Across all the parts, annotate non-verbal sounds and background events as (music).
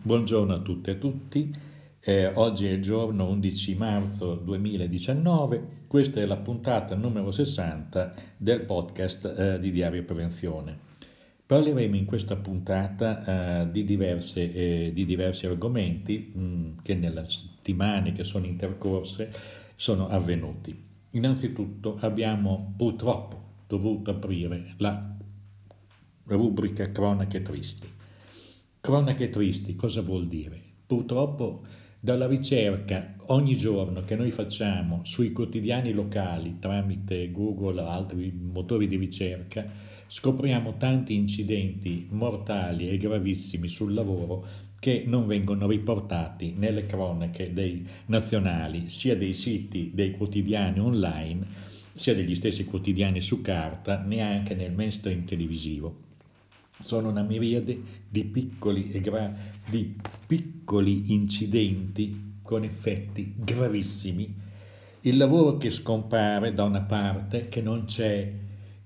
Buongiorno a tutte e a tutti. Eh, oggi è il giorno 11 marzo 2019. Questa è la puntata numero 60 del podcast eh, di Diario Prevenzione. Parleremo in questa puntata eh, di, diverse, eh, di, diversi argomenti mh, mm, che nelle settimane che sono intercorse sono avvenuti. Innanzitutto abbiamo purtroppo dovuto aprire la rubrica Cronache Tristi. Cronache tristi, cosa vuol dire? Purtroppo dalla ricerca ogni giorno che noi facciamo sui quotidiani locali tramite Google o altri motori di ricerca, scopriamo tanti incidenti mortali e gravissimi sul lavoro che non vengono riportati nelle cronache dei nazionali, sia dei siti dei quotidiani online, sia degli stessi quotidiani su carta, neanche nel mainstream televisivo sono una miriade di piccoli, e gra- di piccoli incidenti con effetti gravissimi. Il lavoro che scompare da una parte, che non c'è,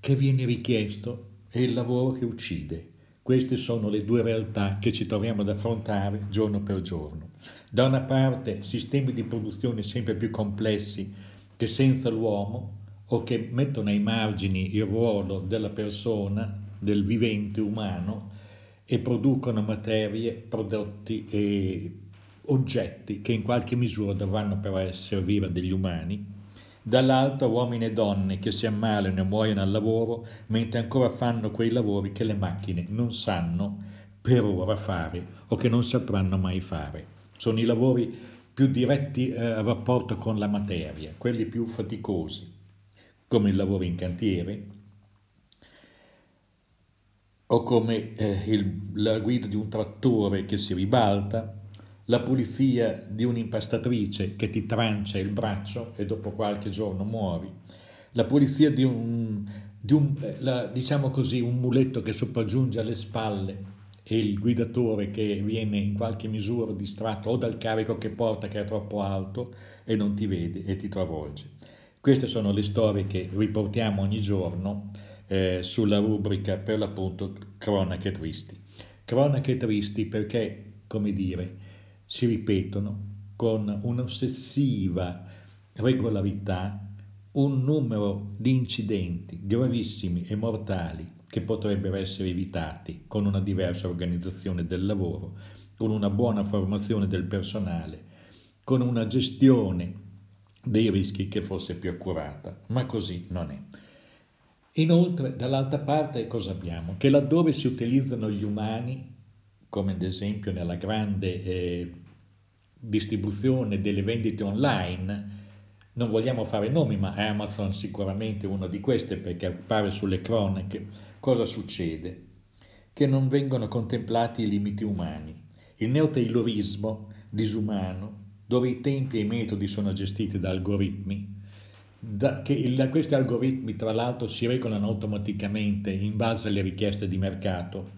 che viene richiesto, e il lavoro che uccide. Queste sono le due realtà che ci troviamo ad affrontare giorno per giorno. Da una parte sistemi di produzione sempre più complessi che senza l'uomo o che mettono ai margini il ruolo della persona del vivente umano e producono materie, prodotti e oggetti che in qualche misura dovranno però servire degli umani, dall'altro uomini e donne che si ammalano e muoiono al lavoro mentre ancora fanno quei lavori che le macchine non sanno per ora fare o che non sapranno mai fare. Sono i lavori più diretti eh, a rapporto con la materia, quelli più faticosi, come il lavoro in cantiere, o come eh, il, la guida di un trattore che si ribalta, la pulizia di un'impastatrice che ti trancia il braccio e dopo qualche giorno muori, la pulizia di un, di un eh, la, diciamo così, un muletto che sopraggiunge alle spalle e il guidatore che viene in qualche misura distratto o dal carico che porta che è troppo alto e non ti vede e ti travolge. Queste sono le storie che riportiamo ogni giorno eh, sulla rubrica per l'appunto cronache tristi. Cronache tristi perché, come dire, si ripetono con un'ossessiva regolarità un numero di incidenti gravissimi e mortali che potrebbero essere evitati con una diversa organizzazione del lavoro, con una buona formazione del personale, con una gestione dei rischi che fosse più accurata, ma così non è. Inoltre, dall'altra parte cosa abbiamo? Che laddove si utilizzano gli umani, come ad esempio nella grande eh, distribuzione delle vendite online, non vogliamo fare nomi, ma Amazon sicuramente è una di queste perché appare sulle cronache, cosa succede? Che non vengono contemplati i limiti umani. Il neotaylorismo disumano, dove i tempi e i metodi sono gestiti da algoritmi, da, che il, questi algoritmi tra l'altro si regolano automaticamente in base alle richieste di mercato,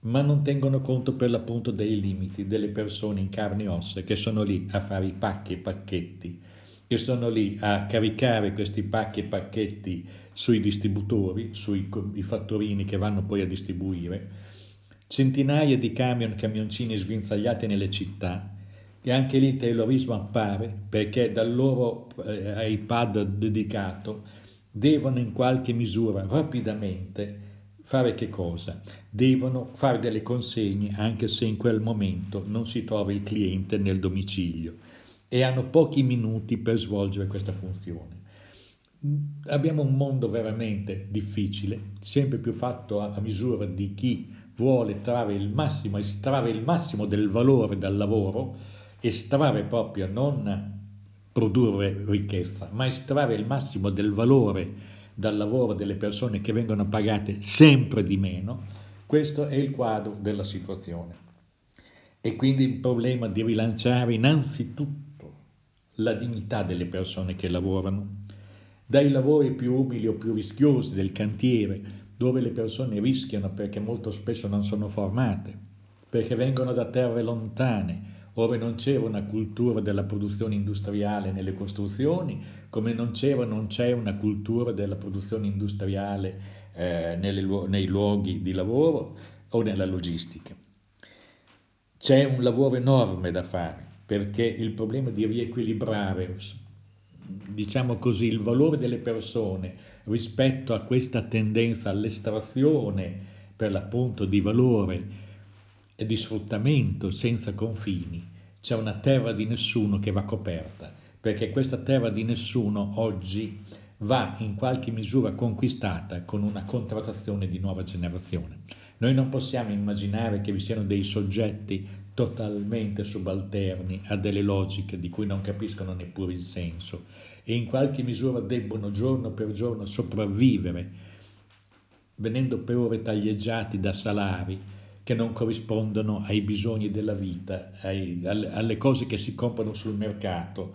ma non tengono conto per l'appunto dei limiti delle persone in carne e ossa che sono lì a fare i pacchi e pacchetti, che sono lì a caricare questi pacchi e pacchetti sui distributori, sui fattorini che vanno poi a distribuire, centinaia di camion, camioncini sguinzagliati nelle città, e anche lì il terrorismo appare perché dal loro eh, iPad dedicato devono in qualche misura rapidamente fare che cosa? Devono fare delle consegne anche se in quel momento non si trova il cliente nel domicilio e hanno pochi minuti per svolgere questa funzione. Abbiamo un mondo veramente difficile, sempre più fatto a misura di chi vuole trarre il massimo, estrarre il massimo del valore dal lavoro, estrarre proprio, non produrre ricchezza, ma estrarre il massimo del valore dal lavoro delle persone che vengono pagate sempre di meno, questo è il quadro della situazione. E quindi il problema di rilanciare innanzitutto la dignità delle persone che lavorano, dai lavori più umili o più rischiosi del cantiere, dove le persone rischiano perché molto spesso non sono formate, perché vengono da terre lontane, ove non c'era una cultura della produzione industriale nelle costruzioni, come non c'era non c'è una cultura della produzione industriale eh, nelle, nei luoghi di lavoro o nella logistica. C'è un lavoro enorme da fare perché il problema di riequilibrare, diciamo così, il valore delle persone rispetto a questa tendenza all'estrazione per l'appunto di valore e di sfruttamento senza confini, c'è una terra di nessuno che va coperta, perché questa terra di nessuno oggi va in qualche misura conquistata con una contrattazione di nuova generazione. Noi non possiamo immaginare che vi siano dei soggetti totalmente subalterni a delle logiche di cui non capiscono neppure il senso e in qualche misura debbono giorno per giorno sopravvivere, venendo per ore taglieggiati da salari che non corrispondono ai bisogni della vita, ai, alle, alle cose che si comprano sul mercato,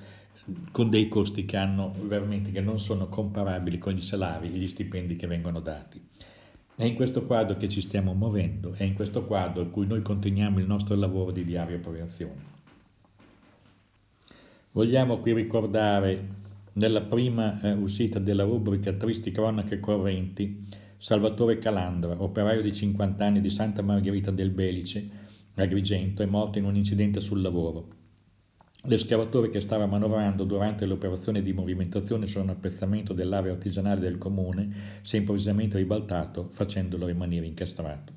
con dei costi che hanno veramente che non sono comparabili con i salari e gli stipendi che vengono dati. È in questo quadro che ci stiamo muovendo, è in questo quadro in cui noi continuiamo il nostro lavoro di diaria prevenzione. Vogliamo qui ricordare nella prima eh, uscita della rubrica Tristi cronache correnti Salvatore Calandra, operaio di 50 anni di Santa Margherita del Belice, Agrigento, è morto in un incidente sul lavoro. L'escavatore che stava manovrando durante l'operazione di movimentazione su un appezzamento dell'area artigianale del comune si è improvvisamente ribaltato facendolo rimanere incastrato.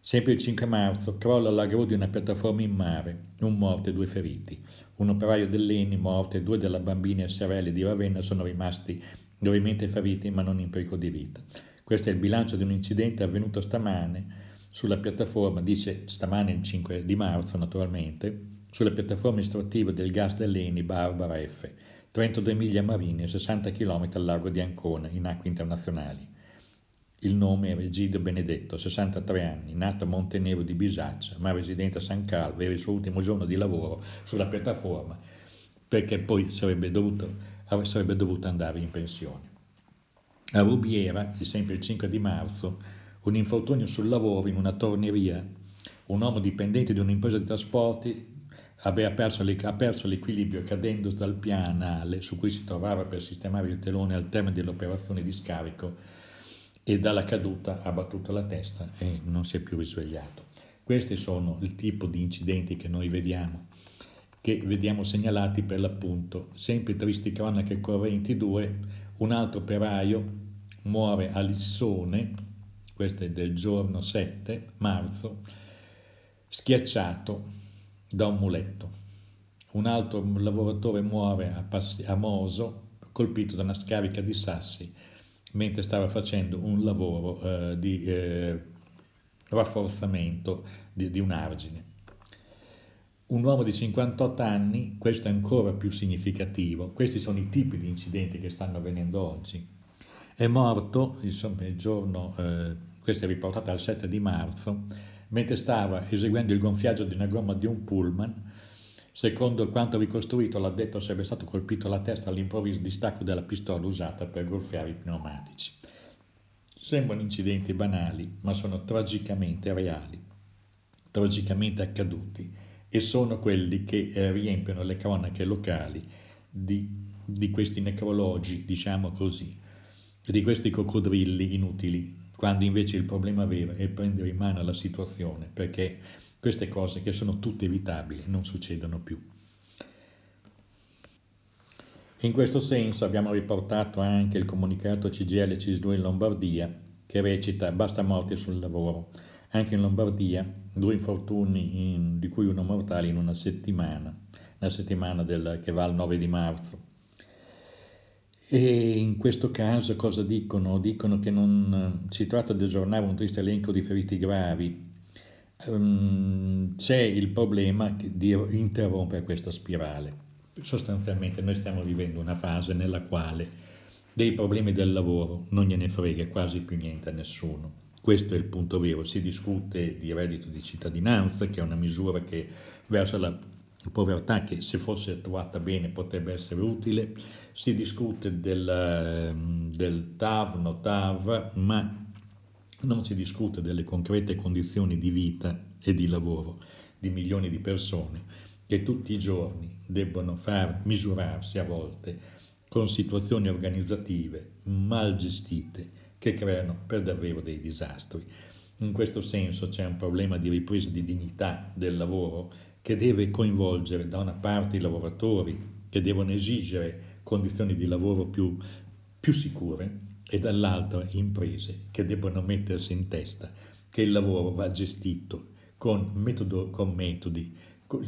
Sempre il 5 marzo crolla la gru di una piattaforma in mare, un morto e due feriti. Un operaio dell'Eni morto e due della bambina SRL di Ravenna sono rimasti gravemente feriti ma non in pericolo di vita. Questo è il bilancio di un incidente avvenuto stamane sulla piattaforma, dice stamane il 5 di marzo naturalmente, sulla piattaforma estrattiva del gas dell'Eni Barbara F, 32 miglia marine, 60 km al largo di Ancona, in acque internazionali. Il nome è Egidio Benedetto, 63 anni, nato a Montenero di Bisaccia, ma residente a San Calvo, era il suo ultimo giorno di lavoro sulla piattaforma, perché poi sarebbe dovuto, sarebbe dovuto andare in pensione. A Rubiera, sempre il 5 di marzo, un infortunio sul lavoro in una torneria. Un uomo dipendente di un'impresa di trasporti aveva perso, ha perso l'equilibrio cadendo dal pianale su cui si trovava per sistemare il telone al termine dell'operazione di scarico e dalla caduta ha battuto la testa e non si è più risvegliato. Questi sono il tipo di incidenti che noi vediamo, che vediamo segnalati per l'appunto. Sempre tristi cronache correnti 2, un altro operaio muore a Lissone, questo è del giorno 7 marzo, schiacciato da un muletto. Un altro lavoratore muore a, Passi, a Moso colpito da una scarica di sassi mentre stava facendo un lavoro eh, di eh, rafforzamento di, di un argine. Un uomo di 58 anni, questo è ancora più significativo, questi sono i tipi di incidenti che stanno avvenendo oggi, è morto, insomma, il giorno, eh, questo è riportato al 7 di marzo, mentre stava eseguendo il gonfiaggio di una gomma di un pullman. Secondo quanto ricostruito, l'addetto sarebbe stato colpito alla testa all'improvviso distacco della pistola usata per gonfiare i pneumatici. Sembrano incidenti banali, ma sono tragicamente reali, tragicamente accaduti e sono quelli che eh, riempiono le cronache locali di, di questi necrologi, diciamo così, di questi coccodrilli inutili quando invece il problema vero è prendere in mano la situazione, perché queste cose che sono tutte evitabili non succedono più. In questo senso abbiamo riportato anche il comunicato CGL CIS2 in Lombardia che recita basta morti sul lavoro. Anche in Lombardia due infortuni in, di cui uno mortale in una settimana, la settimana del, che va al 9 di marzo. E in questo caso cosa dicono? Dicono che non si tratta di aggiornare un triste elenco di feriti gravi. Um, c'è il problema di interrompere questa spirale. Sostanzialmente noi stiamo vivendo una fase nella quale dei problemi del lavoro non gliene frega quasi più niente a nessuno. Questo è il punto vero. Si discute di reddito di cittadinanza, che è una misura che verso la povertà che se fosse attuata bene potrebbe essere utile si discute del, ehm, del TAV, no TAV, ma non si discute delle concrete condizioni di vita e di lavoro di milioni di persone che tutti i giorni debbono far misurarsi a volte con situazioni organizzative mal gestite che creano per davvero dei disastri. In questo senso c'è un problema di ripresa di dignità del lavoro che deve coinvolgere da una parte i lavoratori che devono esigere condizioni di lavoro più, più sicure e dall'altra imprese che debbono mettersi in testa che il lavoro va gestito con, metodo, con metodi,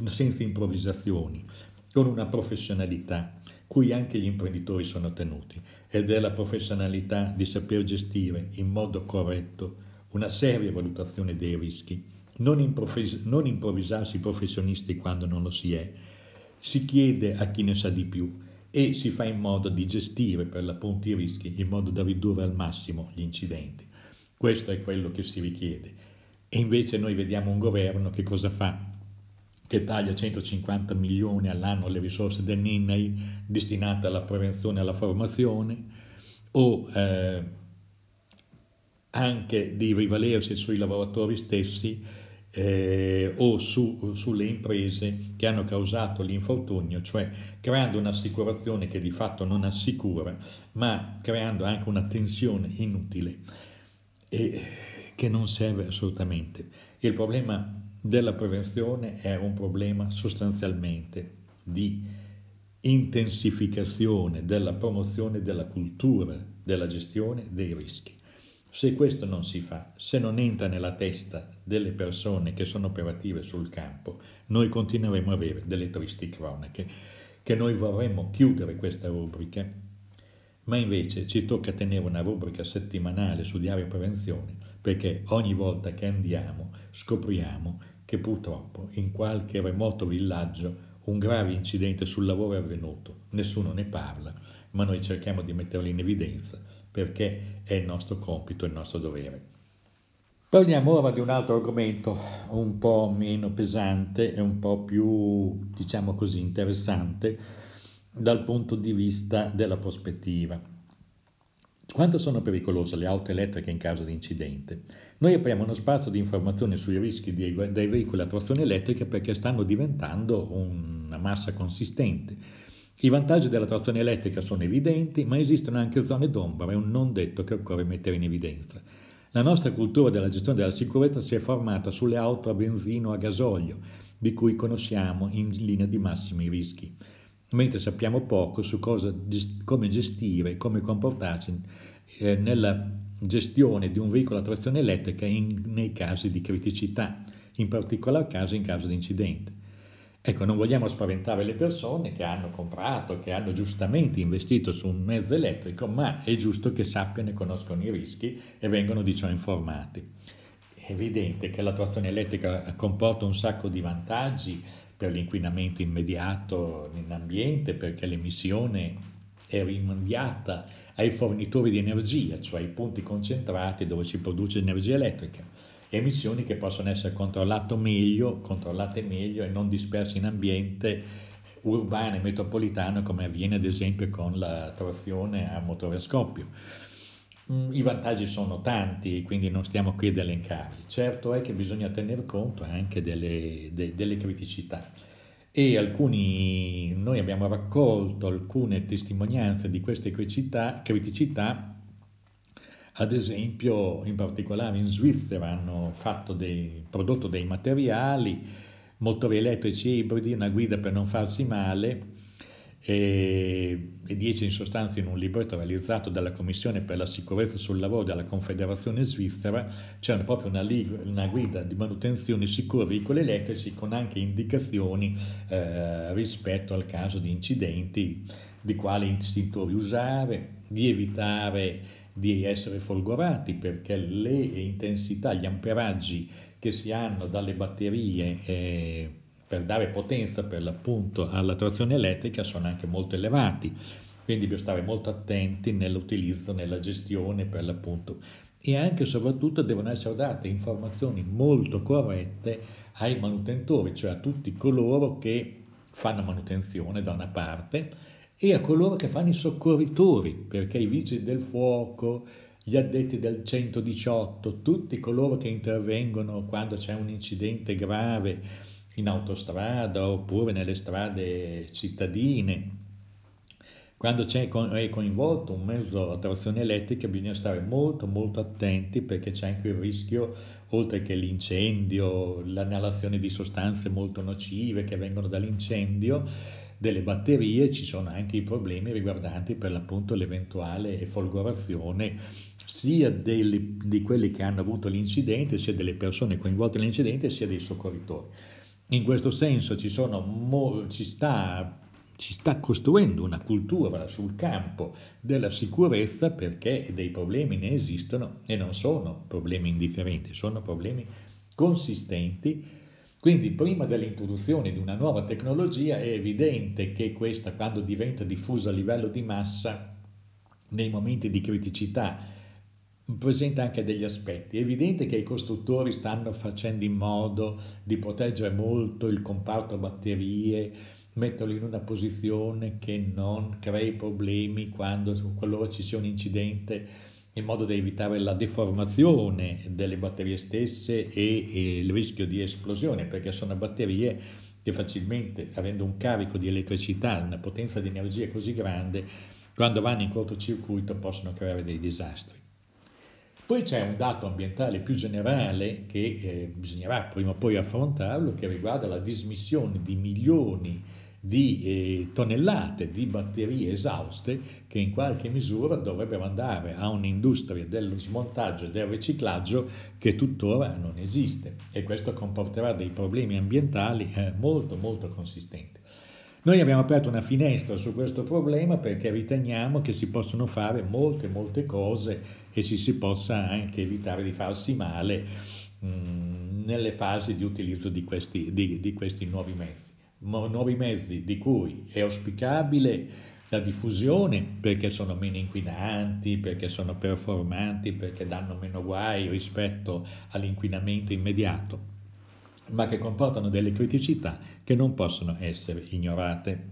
senza improvvisazioni, con una professionalità cui anche gli imprenditori sono tenuti ed è la professionalità di saper gestire in modo corretto una seria valutazione dei rischi, non, improvvis- non improvvisarsi professionisti quando non lo si è, si chiede a chi ne sa di più e si fa in modo di gestire per l'appunto i rischi in modo da ridurre al massimo gli incidenti. Questo è quello che si richiede. E invece noi vediamo un governo che cosa fa? Che taglia 150 milioni all'anno alle risorse del NINAI destinate alla prevenzione e alla formazione o eh, anche di rivalersi sui lavoratori stessi eh, o su, sulle imprese che hanno causato l'infortunio, cioè creando un'assicurazione che di fatto non assicura, ma creando anche una tensione inutile e che non serve assolutamente. Il problema della prevenzione è un problema sostanzialmente di intensificazione della promozione della cultura della gestione dei rischi. Se questo non si fa, se non entra nella testa delle persone che sono operative sul campo, noi continueremo a avere delle tristi cronache, che noi vorremmo chiudere questa rubrica, ma invece ci tocca tenere una rubrica settimanale su diario prevenzione, perché ogni volta che andiamo scopriamo che purtroppo in qualche remoto villaggio un grave incidente sul lavoro è avvenuto, nessuno ne parla, ma noi cerchiamo di metterlo in evidenza perché è il nostro compito, il nostro dovere. Parliamo ora di un altro argomento un po' meno pesante e un po' più, diciamo così, interessante dal punto di vista della prospettiva. Quanto sono pericolose le auto elettriche in caso di incidente? Noi apriamo uno spazio di informazione sui rischi dei, veicoli a trazione elettrica perché stanno diventando una massa consistente i vantaggi della trazione elettrica sono evidenti, ma esistono anche zone d'ombra e un non detto che occorre mettere in evidenza. La nostra cultura della gestione della sicurezza si è formata sulle auto a benzina o a gasolio, di cui conosciamo in linea di massimi rischi, mentre sappiamo poco su cosa, come gestire, come comportarsi eh, nella gestione di un veicolo a trazione elettrica in, nei casi di criticità, in particolar caso in caso di incidente. Ecco, non vogliamo spaventare le persone che hanno comprato, che hanno giustamente investito su un mezzo elettrico, ma è giusto che sappiano e conoscono i rischi e vengano di ciò informati. È evidente che l'attuazione elettrica comporta un sacco di vantaggi per l'inquinamento immediato in ambiente, perché l'emissione è rimandata ai fornitori di energia, cioè ai punti concentrati dove si produce energia elettrica emissioni che possono essere controllate meglio, controllate meglio e non disperse in ambiente urbano e metropolitano come avviene ad esempio con la trazione a motore a scoppio. Mm, I vantaggi sono tanti, quindi non stiamo qui ad elencarli. Certo è che bisogna tener conto anche delle, de, delle criticità e alcuni, noi abbiamo raccolto alcune testimonianze di queste criticità, criticità ad esempio, in particolare in Svizzera hanno dei, prodotto dei materiali, motori elettrici ibridi, una guida per non farsi male e, e 10 in sostanza in un libretto realizzato dalla Commissione per la sicurezza sul lavoro della Confederazione Svizzera. C'è proprio una, una, guida di manutenzione sicura veicoli elettrici con anche indicazioni eh, rispetto al caso di incidenti, di quali istintori usare, di evitare di essere folgorati perché le intensità, gli amperaggi che si hanno dalle batterie eh, per dare potenza per l'appunto alla trazione elettrica sono anche molto elevati, quindi bisogna stare molto attenti nell'utilizzo, nella gestione per l'appunto. E anche e soprattutto devono essere date informazioni molto corrette ai manutentori, cioè a tutti coloro che fanno manutenzione da una parte e a coloro che fanno i soccorritori, perché i vigili del fuoco, gli addetti del 118, tutti coloro che intervengono quando c'è un incidente grave in autostrada oppure nelle strade cittadine, quando è coinvolto un mezzo a trazione elettrica bisogna stare molto molto attenti perché c'è anche il rischio, oltre che l'incendio, l'inalazione di sostanze molto nocive che vengono dall'incendio, delle batterie ci sono anche i problemi riguardanti per l'appunto l'eventuale folgorazione sia dei, di quelli che hanno avuto l'incidente, sia delle persone coinvolte nell'incidente, sia dei soccorritori. In questo senso ci, sono, ci sta si sta costruendo una cultura sul campo della sicurezza perché dei problemi ne esistono e non sono problemi indifferenti, sono problemi consistenti. Quindi prima dell'introduzione di una nuova tecnologia è evidente che questa quando diventa diffusa a livello di massa, nei momenti di criticità, presenta anche degli aspetti. È evidente che i costruttori stanno facendo in modo di proteggere molto il comparto batterie, metterlo in una posizione che non crei problemi quando, qualora ci sia un incidente in modo da evitare la deformazione delle batterie stesse e, e il rischio di esplosione perché sono batterie che facilmente avendo un carico di elettricità, una potenza di energia così grande, quando vanno in cortocircuito possono creare dei disastri. Poi c'è un dato ambientale più generale che eh, bisognerà prima o poi affrontarlo, che riguarda la dismissione di milioni di eh, tonnellate di batterie esauste che in qualche misura dovrebbero andare a un'industria dello smontaggio e del riciclaggio che tuttora non esiste e questo comporterà dei problemi ambientali eh, molto molto consistenti. Noi abbiamo aperto una finestra su questo problema perché riteniamo che si possono fare molte molte cose e ci si possa anche evitare di farsi male mh, mm, nelle fasi di utilizzo di questi, di, di questi nuovi mezzi nuovi mezzi di cui è auspicabile la diffusione perché sono meno inquinanti, perché sono performanti, perché danno meno guai rispetto all'inquinamento immediato, ma che comportano delle criticità che non possono essere ignorate.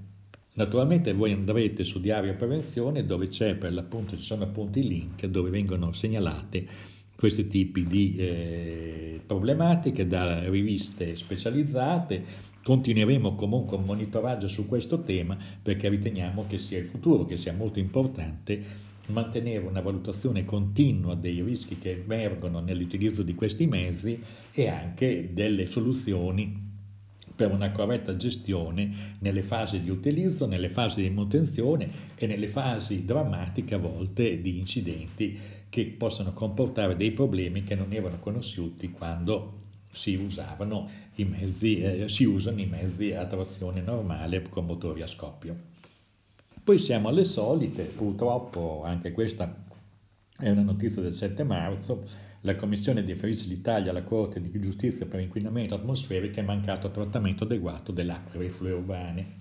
Naturalmente voi andrete su Diario Prevenzione dove c'è per l'appunto, ci sono appunto i link dove vengono segnalate questi tipi di eh, problematiche da riviste specializzate Continueremo comunque un monitoraggio su questo tema perché riteniamo che sia il futuro, che sia molto importante mantenere una valutazione continua dei rischi che emergono nell'utilizzo di questi mezzi e anche delle soluzioni per una corretta gestione nelle fasi di utilizzo, nelle fasi di manutenzione e nelle fasi drammatiche a volte di incidenti che possono comportare dei problemi che non erano conosciuti quando si mezzi, eh, si usano i mezzi a trazione normale con motori a scoppio. Poi siamo alle solite, purtroppo anche questa è una notizia del 7 marzo, la Commissione differisce l'Italia alla Corte di Giustizia per inquinamento atmosferico e mancato trattamento adeguato delle acque reflue urbane.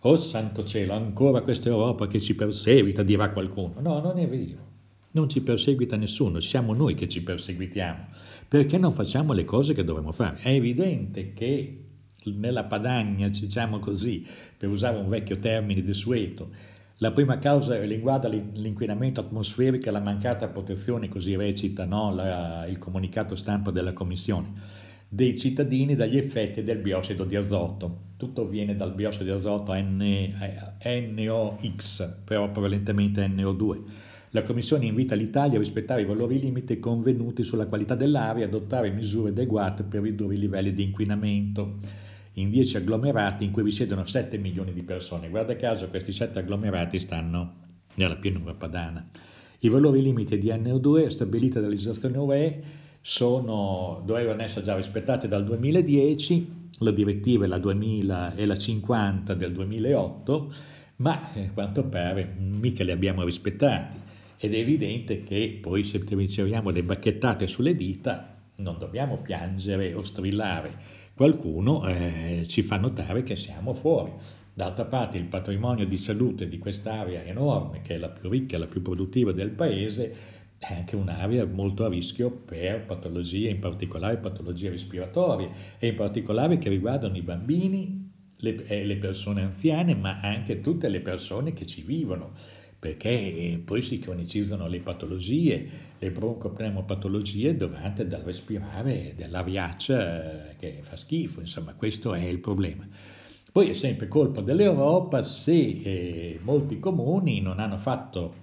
Oh santo cielo, ancora questa Europa che ci perseguita, dirà qualcuno. No, non è vero. Non ci perseguita nessuno, siamo noi che ci perseguitiamo perché non facciamo le cose che dovremmo fare? È evidente che nella padagna, diciamo così, per usare un vecchio termine desueto, la prima causa riguarda l'inquinamento atmosferico e la mancata protezione, così recita no, la, il comunicato stampa della Commissione, dei cittadini dagli effetti del biossido di azoto. Tutto viene dal biossido di azoto NOx, però prevalentemente NO2 la Commissione invita l'Italia a rispettare i valori limite convenuti sulla qualità dell'aria e adottare misure adeguate per ridurre i livelli di inquinamento in 10 agglomerati in cui risiedono 7 milioni di persone. Guarda caso questi 7 agglomerati stanno nella pianura padana. I valori limite di NO2 stabiliti dalla legislazione UE sono, dovevano essere già rispettati dal 2010, la direttiva è la 2000 e la 50 del 2008, ma a quanto pare mica li abbiamo rispettati ed è evidente che poi se riceviamo le bacchettate sulle dita non dobbiamo piangere o strillare. Qualcuno eh, ci fa notare che siamo fuori. D'altra parte il patrimonio di salute di quest'area enorme, che è la più ricca e la più produttiva del paese, è anche un'area molto a rischio per patologie, in particolare patologie respiratorie, e in particolare che riguardano i bambini, le, eh, le persone anziane, ma anche tutte le persone che ci vivono perché eh, poi si cronicizzano le patologie, le broncopneumopatologie dovute dal respirare dell'aviaccia eh, che fa schifo, insomma questo è il problema. Poi è sempre colpa dell'Europa se eh, molti comuni non hanno fatto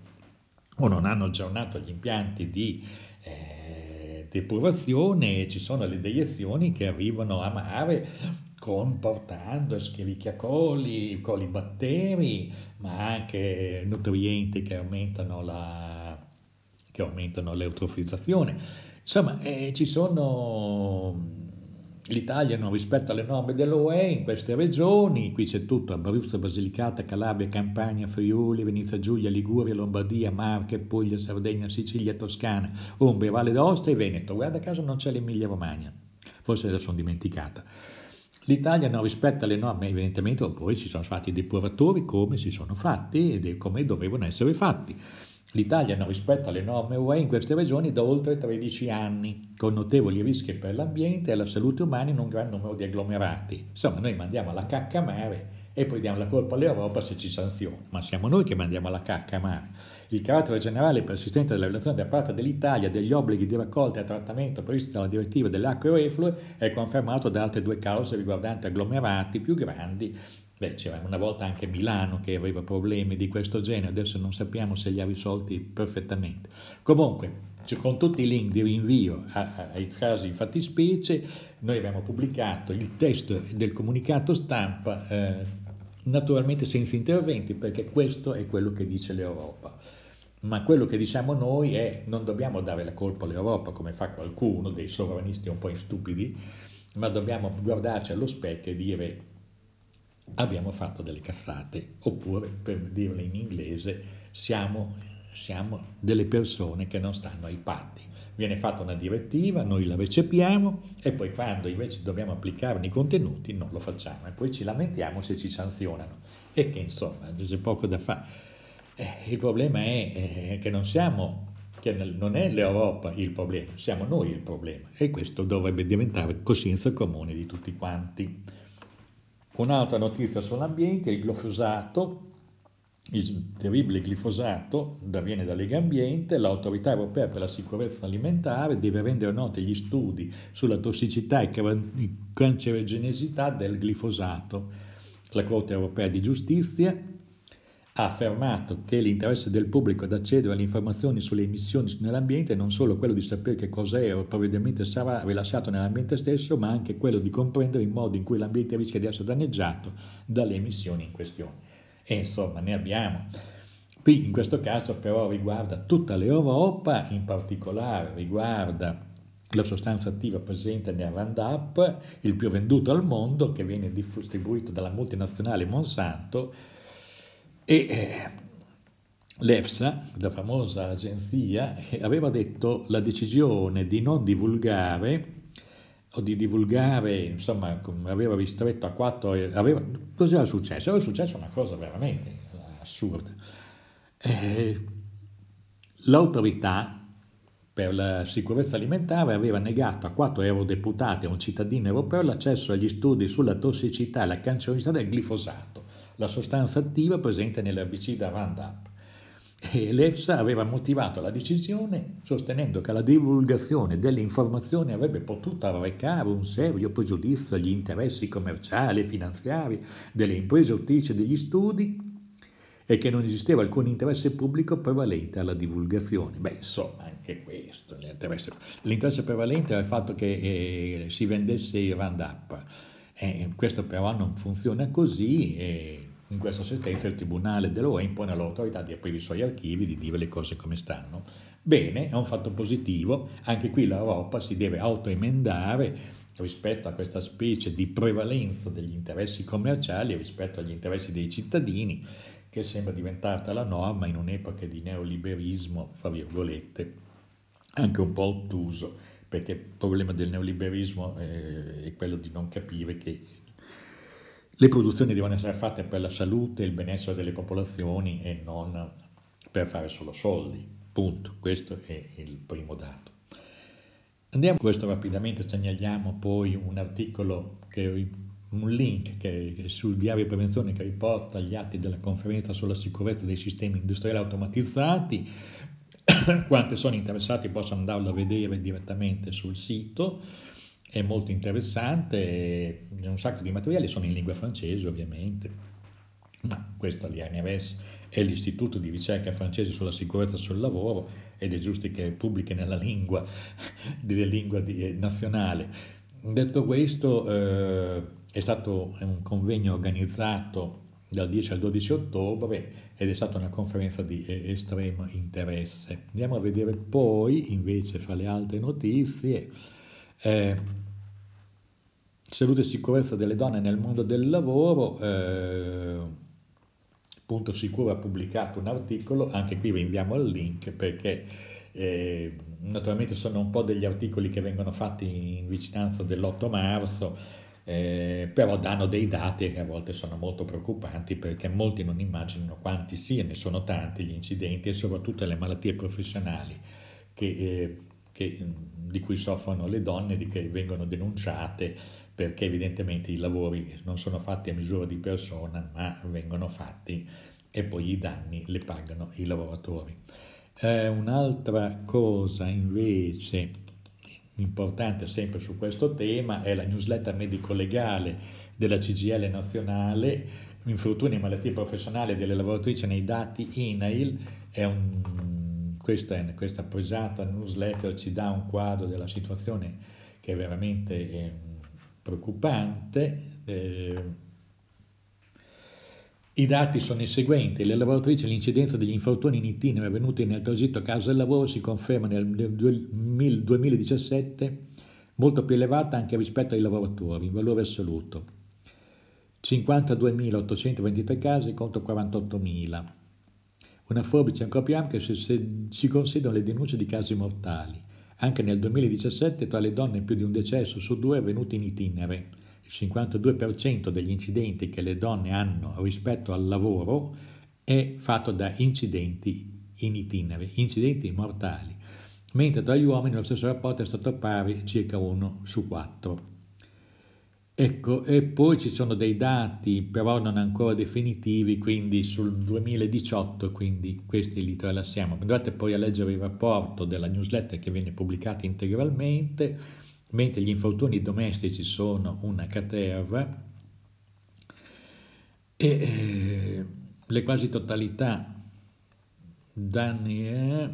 o non hanno aggiornato gli impianti di eh, depurazione e ci sono le deiezioni che arrivano a mare comportando schiericchiacoli, colibatteri, ma anche nutrienti che aumentano, la, che aumentano l'eutrofizzazione. Insomma, eh, ci sono... L'Italia non rispetta le norme dell'UE in queste regioni, qui c'è tutto, Abruzzo, Basilicata, Calabria, Campania, Friuli, Venezia Giulia, Liguria, Lombardia, Marche, Puglia, Sardegna, Sicilia, Toscana, Umbria, Valle d'Aosta e Veneto. Guarda caso non c'è l'Emilia Romagna, forse la sono dimenticata. L'Italia non rispetta le norme evidentemente, oppure si sono fatti dei depuratori come si sono fatti e come dovevano essere fatti. L'Italia non rispetta le norme UE in queste regioni da oltre 13 anni, con notevoli rischi per l'ambiente e la salute umana in un gran numero di agglomerati. Insomma, noi mandiamo la cacca a mare e poi diamo la colpa all'Europa se ci sanziona, ma siamo noi che mandiamo la cacca a mare. Il carattere generale e persistente della violazione da parte dell'Italia degli obblighi di raccolta e trattamento previsti dalla direttiva delle acque reflue è confermato da altre due cause riguardanti agglomerati più grandi Beh, c'era una volta anche Milano che aveva problemi di questo genere, adesso non sappiamo se li ha risolti perfettamente. Comunque, con tutti i link di rinvio ai casi di fattispecie, noi abbiamo pubblicato il testo del comunicato stampa, eh, naturalmente senza interventi, perché questo è quello che dice l'Europa. Ma quello che diciamo noi è non dobbiamo dare la colpa all'Europa come fa qualcuno, dei sovranisti un po' stupidi, ma dobbiamo guardarci allo specchio e dire abbiamo fatto delle cazzate, oppure per dirle in inglese siamo, siamo delle persone che non stanno ai patti. Viene fatta una direttiva, noi la recepiamo e poi quando invece dobbiamo applicarne i contenuti non lo facciamo e poi ci lamentiamo se ci sanzionano e che insomma c'è poco da fare. Eh, il problema è eh, che non siamo che non è l'Europa il problema, siamo noi il problema e questo dovrebbe diventare coscienza comune di tutti quanti. Un'altra notizia sull'ambiente, il glifosato, il terribile glifosato viene da Lega Ambiente, l'autorità europea per la sicurezza alimentare deve rendere noti gli studi sulla tossicità e cancerogenesità del glifosato. La Corte europea di giustizia ha affermato che l'interesse del pubblico ad accedere alle informazioni sulle emissioni nell'ambiente è non solo quello di sapere che cos'è o probabilmente sarà rilasciato nell'ambiente stesso, ma anche quello di comprendere il modo in cui l'ambiente rischia di essere danneggiato dalle emissioni in questione. E insomma ne abbiamo. Qui in questo caso però riguarda tutta l'Europa, in particolare riguarda la sostanza attiva presente nel Roundup, il più venduto al mondo, che viene distribuito dalla multinazionale Monsanto, e eh, l'EFSA, la famosa agenzia, aveva detto la decisione di non divulgare o di divulgare, insomma, aveva ristretto a quattro, aveva, cos'era successo? Era successa una cosa veramente assurda. Eh, l'autorità per la sicurezza alimentare aveva negato a quattro eurodeputati e a un cittadino europeo l'accesso agli studi sulla tossicità e la cancerosità del glifosato la sostanza attiva presente nell'erbicida Roundup. E l'EFSA aveva motivato la decisione sostenendo che la divulgazione delle informazioni avrebbe potuto arrecare un serio pregiudizio agli interessi commerciali e finanziari delle imprese autrici degli studi e che non esisteva alcun interesse pubblico prevalente alla divulgazione. Beh, insomma, anche questo, l'interesse, l'interesse prevalente era il fatto che eh, si vendesse il Roundup. Eh, questo però non funziona così e in questa sentenza il Tribunale dell'OE impone all'autorità di aprire i suoi archivi, di dire le cose come stanno. Bene, è un fatto positivo, anche qui l'Europa si deve autoemendare rispetto a questa specie di prevalenza degli interessi commerciali rispetto agli interessi dei cittadini, che sembra diventata la norma in un'epoca di neoliberismo, fra virgolette, anche un po' ottuso, perché il problema del neoliberismo eh, è quello di non capire che le produzioni devono essere fatte per la salute e il benessere delle popolazioni e non per fare solo soldi. Punto. Questo è il primo dato. Andiamo a questo rapidamente, segnaliamo poi un articolo, che, un link che, sul diario di prevenzione che riporta gli atti della conferenza sulla sicurezza dei sistemi industriali automatizzati. (coughs) Quante sono interessati possono andarlo a vedere direttamente sul sito è molto interessante, un sacco di materiali sono in lingua francese ovviamente, ma questo l'INRS è l'Istituto di ricerca francese sulla sicurezza sul lavoro ed è giusto che pubblichi nella lingua, (laughs) nella lingua di, eh, nazionale. Detto questo, eh, è stato un convegno organizzato dal 10 al 12 ottobre ed è stata una conferenza di eh, estremo interesse. Andiamo a vedere poi, invece, fra le altre notizie, eh, salute e sicurezza delle donne nel mondo del lavoro. Eh, Punto Sicuro ha pubblicato un articolo, anche qui vi inviamo il link perché eh, naturalmente sono un po' degli articoli che vengono fatti in vicinanza dell'8 marzo, eh, però danno dei dati che a volte sono molto preoccupanti perché molti non immaginano quanti siano, e sono tanti gli incidenti e soprattutto le malattie professionali che, eh, che, di cui soffrono le donne, di che vengono denunciate perché evidentemente i lavori non sono fatti a misura di persona ma vengono fatti e poi i danni le pagano i lavoratori. Eh, un'altra cosa invece importante sempre su questo tema è la newsletter medico-legale della CGL nazionale, infortuni e malattie professionali delle lavoratrici nei dati INAIL, è un, questa, questa pesata newsletter ci dà un quadro della situazione che è veramente eh, preoccupante. Eh, i dati sono i seguenti, le lavoratrici l'incidenza degli infortuni in itinere avvenuti nel tragitto a causa del lavoro si conferma nel 2017 molto più elevata anche rispetto ai lavoratori in valore assoluto. 52.823 casi contro 48.000. Una forbice ancora più ampia se, se si considerano le denunce di casi mortali. Anche nel 2017 tra le donne più di un decesso su due è avvenuto in itinere il 52% degli incidenti che le donne hanno rispetto al lavoro è fatto da incidenti in itinere, incidenti mortali, mentre tra gli uomini lo stesso rapporto è stato pari circa 1 su 4. Ecco, e poi ci sono dei dati, però non ancora definitivi, quindi sul 2018, quindi questi li tralasciamo. Andate poi a leggere il rapporto della newsletter che viene pubblicata integralmente, mentre gli infortuni domestici sono una caterva e eh, le quasi totalità danni, eh,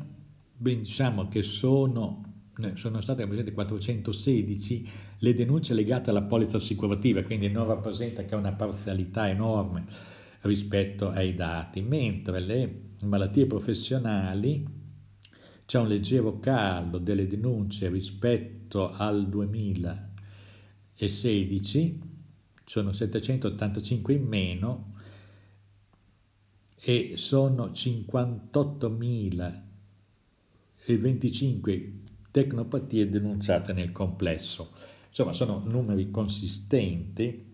ben diciamo che sono, sono state 416 le denunce legate alla polizza assicurativa, quindi non rappresenta che una parzialità enorme rispetto ai dati, mentre le malattie professionali c'è un leggero calo delle denunce rispetto al 2016, sono 785 in meno e sono 58.025 tecnopatie denunciate nel complesso. Insomma, sono numeri consistenti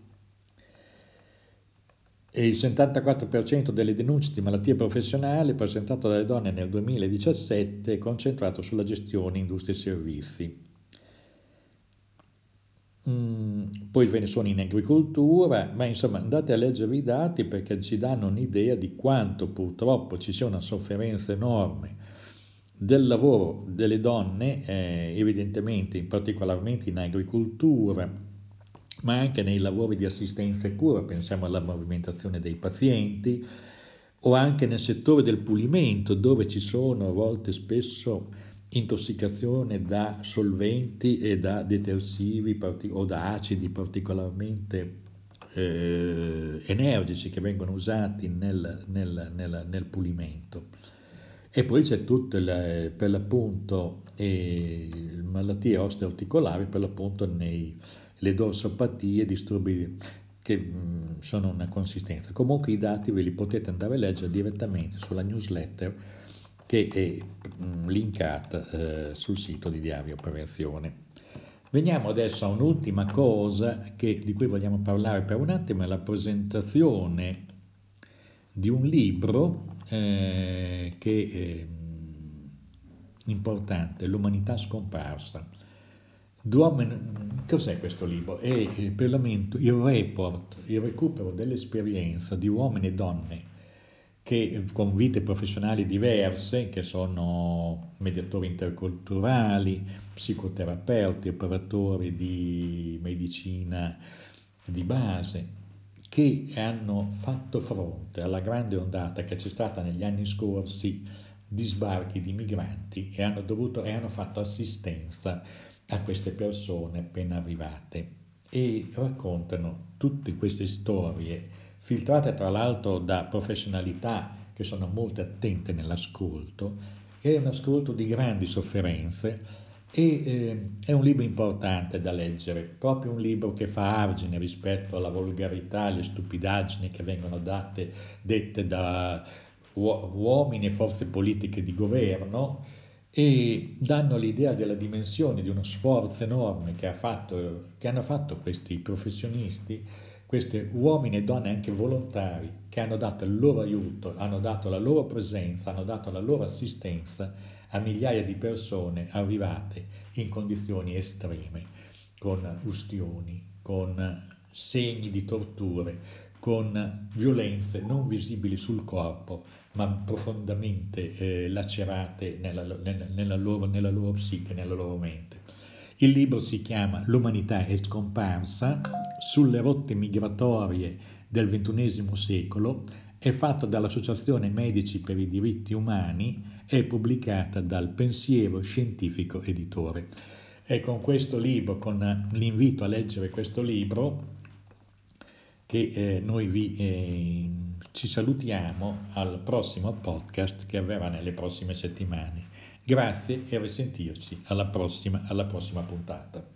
e il 74% delle denunce di malattie professionali presentate dalle donne nel 2017 è concentrato sulla gestione industrie e servizi. Mm, poi ve ne sono in agricoltura, ma insomma andate a leggere i dati perché ci danno un'idea di quanto purtroppo ci sia una sofferenza enorme del lavoro delle donne, eh, evidentemente, particolarmente in agricoltura, ma anche nei lavori di assistenza e cura, pensiamo alla movimentazione dei pazienti, o anche nel settore del pulimento, dove ci sono a volte spesso intossicazione da solventi e da detersivi o da acidi particolarmente eh, energici che vengono usati nel, nel, nel, nel pulimento. E poi c'è tutto il, per l'appunto malattie osteoarticolari per l'appunto nei le dorsopatie, disturbi che mh, mm, sono una consistenza. Comunque i dati ve li potete andare a leggere direttamente sulla newsletter che è mh, mm, linkata eh, sul sito di Diario Prevenzione. Veniamo adesso a un'ultima cosa che, di cui vogliamo parlare per un attimo, è la presentazione di un libro eh, che mm, importante, L'umanità scomparsa Duomen, cos'è questo libro? È il Parlamento, il report, il recupero dell'esperienza di uomini e donne che con vite professionali diverse, che sono mediatori interculturali, psicoterapeuti, operatori di medicina di base, che hanno fatto fronte alla grande ondata che c'è stata negli anni scorsi di sbarchi di migranti e hanno, dovuto, e hanno fatto assistenza a queste persone appena arrivate. E raccontano tutte queste storie filtrate tra l'altro da professionalità che sono molto attente nell'ascolto, è un ascolto di grandi sofferenze e eh, è un libro importante da leggere, proprio un libro che fa argine rispetto alla volgarità, alle stupidaggini che vengono date, dette da uomini e forze politiche di governo e danno l'idea della dimensione di uno sforzo enorme che, ha fatto, che hanno fatto questi professionisti questi uomini e donne anche volontari che hanno dato il loro aiuto, hanno dato la loro presenza, hanno dato la loro assistenza a migliaia di persone arrivate in condizioni estreme, con ustioni, con segni di torture, con violenze non visibili sul corpo, ma profondamente eh, lacerate nella, nella, loro, nella loro psiche, nella loro mente. Il libro si chiama L'umanità è scomparsa sulle rotte migratorie del XXI secolo, è fatto dall'Associazione Medici per i diritti umani e pubblicata dal Pensiero Scientifico Editore. E con questo libro, con l'invito a leggere questo libro, che eh, noi vi, eh, ci salutiamo al prossimo podcast che avverrà nelle prossime settimane. Grazie e risentirci alla prossima, alla prossima puntata.